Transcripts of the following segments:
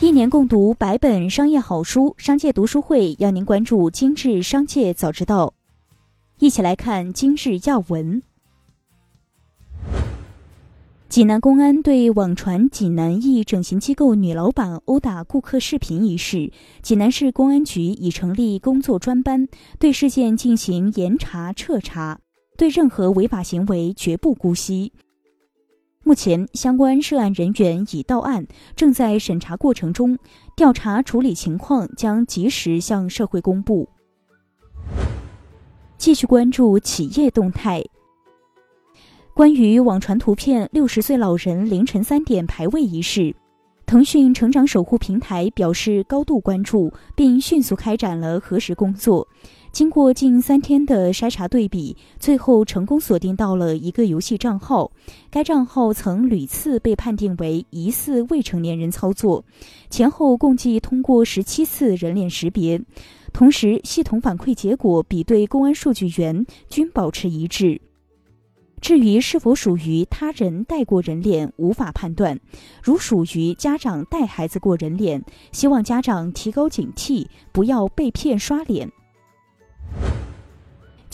一年共读百本商业好书，商界读书会邀您关注今日商界早知道。一起来看今日要闻。济南公安对网传济南一整形机构女老板殴打顾客视频一事，济南市公安局已成立工作专班，对事件进行严查彻查，对任何违法行为绝不姑息。目前，相关涉案人员已到案，正在审查过程中，调查处理情况将及时向社会公布。继续关注企业动态。关于网传图片六十岁老人凌晨三点排位一事，腾讯成长守护平台表示高度关注，并迅速开展了核实工作。经过近三天的筛查对比，最后成功锁定到了一个游戏账号。该账号曾屡次被判定为疑似未成年人操作，前后共计通过十七次人脸识别，同时系统反馈结果比对公安数据源均保持一致。至于是否属于他人带过人脸，无法判断。如属于家长带孩子过人脸，希望家长提高警惕，不要被骗刷脸。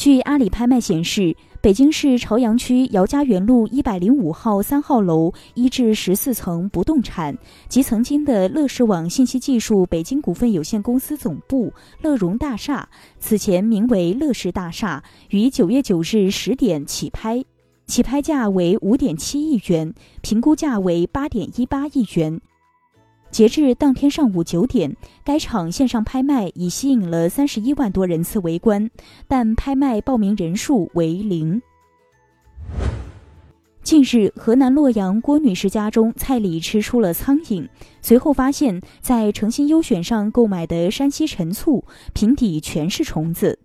据阿里拍卖显示，北京市朝阳区姚家园路一百零五号三号楼一至十四层不动产及曾经的乐视网信息技术北京股份有限公司总部乐融大厦，此前名为乐视大厦，于九月九日十点起拍，起拍价为五点七亿元，评估价为八点一八亿元。截至当天上午九点，该场线上拍卖已吸引了三十一万多人次围观，但拍卖报名人数为零。近日，河南洛阳郭女士家中菜里吃出了苍蝇，随后发现，在诚心优选上购买的山西陈醋瓶底全是虫子。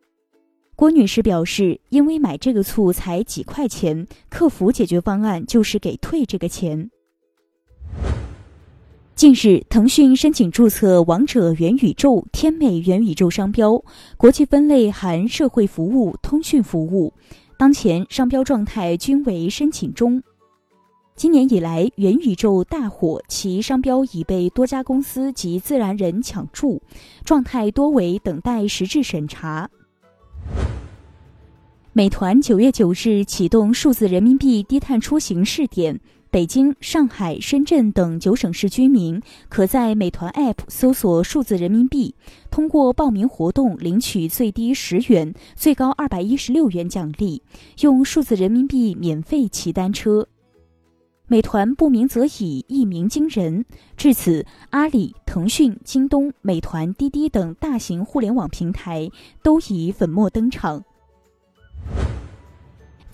郭女士表示，因为买这个醋才几块钱，客服解决方案就是给退这个钱。近日，腾讯申请注册“王者元宇宙”“天美元宇宙”商标，国际分类含社会服务、通讯服务。当前商标状态均为申请中。今年以来，元宇宙大火，其商标已被多家公司及自然人抢注，状态多为等待实质审查。美团九月九日启动数字人民币低碳出行试点。北京、上海、深圳等九省市居民可在美团 App 搜索“数字人民币”，通过报名活动领取最低十元、最高二百一十六元奖励，用数字人民币免费骑单车。美团不鸣则已，一鸣惊人。至此，阿里、腾讯、京东、美团、滴滴等大型互联网平台都已粉墨登场。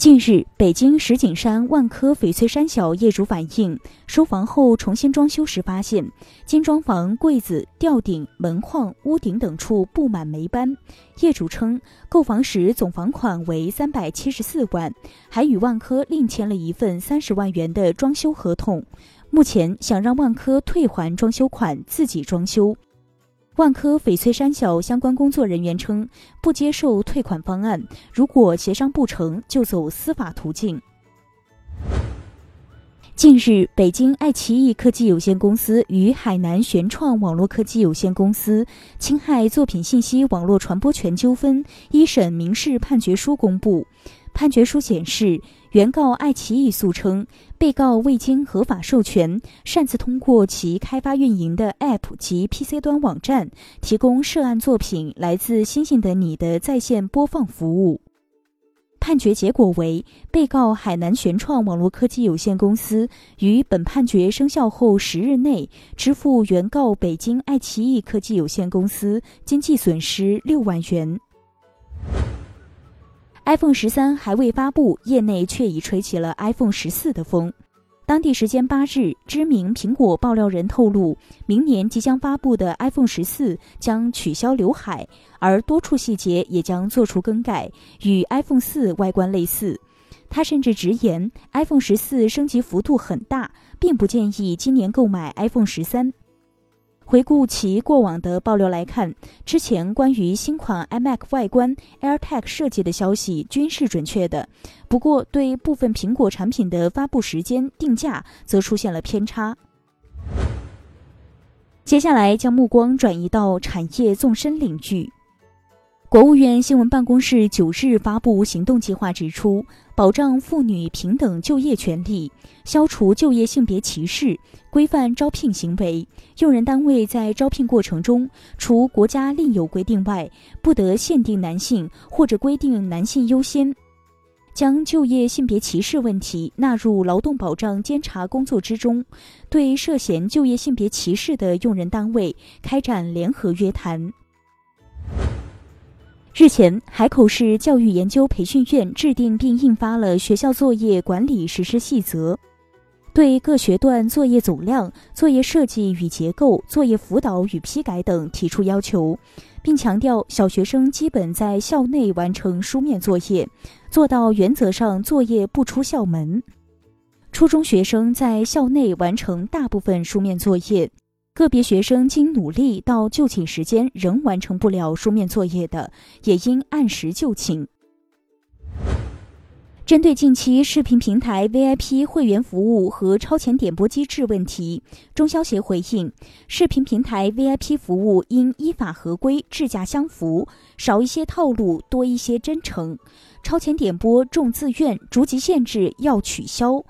近日，北京石景山万科翡翠山小业主反映，收房后重新装修时发现，精装房柜子、吊顶、门框、屋顶等处布满霉斑。业主称，购房时总房款为三百七十四万，还与万科另签了一份三十万元的装修合同，目前想让万科退还装修款，自己装修。万科翡翠山小相关工作人员称，不接受退款方案，如果协商不成就走司法途径。近日，北京爱奇艺科技有限公司与海南玄创网络科技有限公司侵害作品信息网络传播权纠纷一审民事判决书公布。判决书显示，原告爱奇艺诉称，被告未经合法授权，擅自通过其开发运营的 App 及 PC 端网站，提供涉案作品《来自星星的你》的在线播放服务。判决结果为，被告海南玄创网络科技有限公司于本判决生效后十日内支付原告北京爱奇艺科技有限公司经济损失六万元。iPhone 十三还未发布，业内却已吹起了 iPhone 十四的风。当地时间八日，知名苹果爆料人透露，明年即将发布的 iPhone 十四将取消刘海，而多处细节也将做出更改，与 iPhone 四外观类似。他甚至直言，iPhone 十四升级幅度很大，并不建议今年购买 iPhone 十三。回顾其过往的爆料来看，之前关于新款 iMac 外观 AirTag 设计的消息均是准确的，不过对部分苹果产品的发布时间定价则出现了偏差。接下来将目光转移到产业纵深领域。国务院新闻办公室九日发布行动计划，指出，保障妇女平等就业权利，消除就业性别歧视，规范招聘行为。用人单位在招聘过程中，除国家另有规定外，不得限定男性或者规定男性优先。将就业性别歧视问题纳入劳动保障监察工作之中，对涉嫌就业性别歧视的用人单位开展联合约谈。日前，海口市教育研究培训院制定并印发了《学校作业管理实施细则》，对各学段作业总量、作业设计与结构、作业辅导与批改等提出要求，并强调小学生基本在校内完成书面作业，做到原则上作业不出校门；初中学生在校内完成大部分书面作业。个别学生经努力到就寝时间仍完成不了书面作业的，也应按时就寝。针对近期视频平台 VIP 会员服务和超前点播机制问题，中消协回应：视频平台 VIP 服务应依法合规、质价相符，少一些套路，多一些真诚；超前点播重自愿，逐级限制要取消。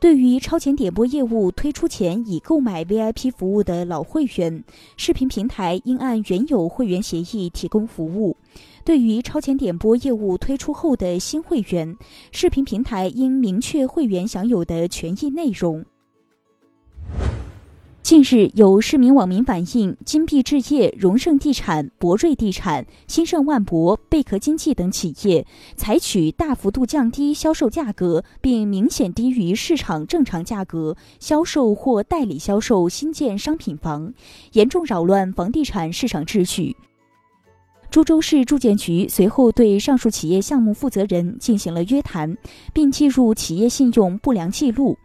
对于超前点播业务推出前已购买 VIP 服务的老会员，视频平台应按原有会员协议提供服务；对于超前点播业务推出后的新会员，视频平台应明确会员享有的权益内容。近日，有市民网民反映，金碧置业、荣盛地产、博瑞地产、兴盛万博、贝壳经济等企业采取大幅度降低销售价格，并明显低于市场正常价格销售或代理销售新建商品房，严重扰乱房地产市场秩序。株洲市住建局随后对上述企业项目负责人进行了约谈，并记入企业信用不良记录。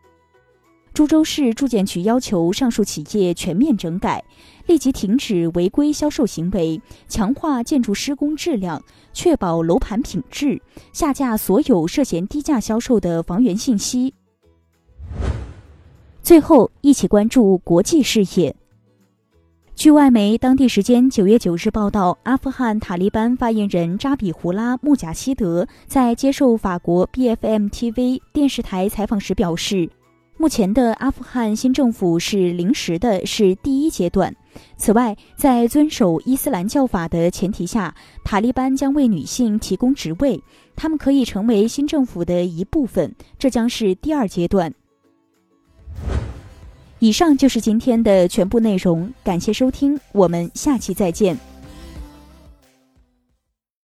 株洲市住建局要求上述企业全面整改，立即停止违规销售行为，强化建筑施工质量，确保楼盘品质，下架所有涉嫌低价销售的房源信息。最后，一起关注国际事业。据外媒当地时间九月九日报道，阿富汗塔利班发言人扎比胡拉·穆贾希德在接受法国 BFM TV 电视台采访时表示。目前的阿富汗新政府是临时的，是第一阶段。此外，在遵守伊斯兰教法的前提下，塔利班将为女性提供职位，她们可以成为新政府的一部分。这将是第二阶段。以上就是今天的全部内容，感谢收听，我们下期再见。